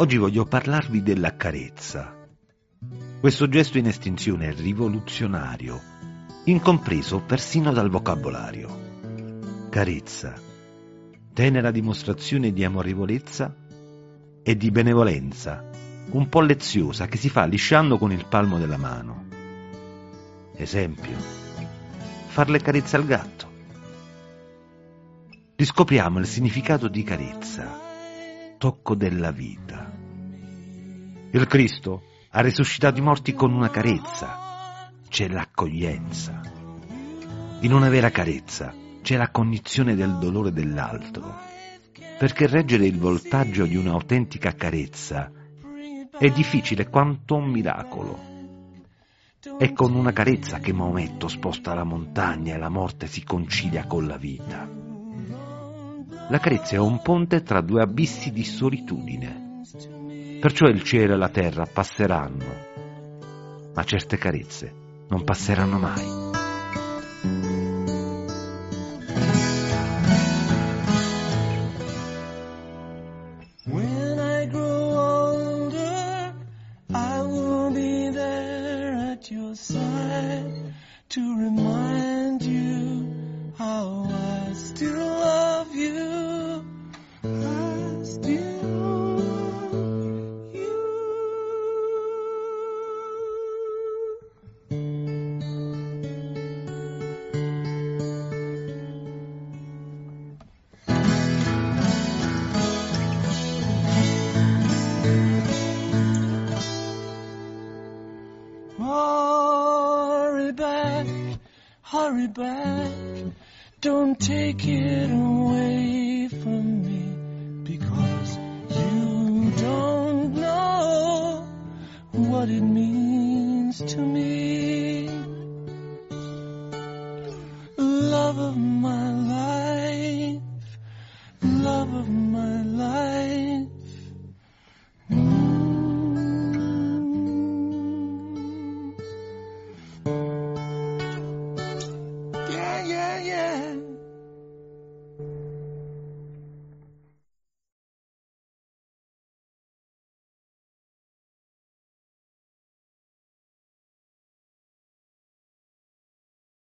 Oggi voglio parlarvi della carezza. Questo gesto in estinzione è rivoluzionario, incompreso persino dal vocabolario. Carezza, tenera dimostrazione di amorevolezza e di benevolenza, un po' leziosa che si fa lisciando con il palmo della mano. Esempio, far le carezze al gatto. Riscopriamo il significato di carezza, tocco della vita. Il Cristo ha risuscitato i morti con una carezza, c'è l'accoglienza. In una vera carezza c'è la cognizione del dolore dell'altro, perché reggere il voltaggio di un'autentica carezza è difficile quanto un miracolo. È con una carezza che Maometto sposta la montagna e la morte si concilia con la vita. La carezza è un ponte tra due abissi di solitudine Perciò il cielo e la terra passeranno, ma certe carezze non passeranno mai. to Hurry back, hurry back. Don't take it away from me because you don't know what it means to me. Love of my life, love of my life.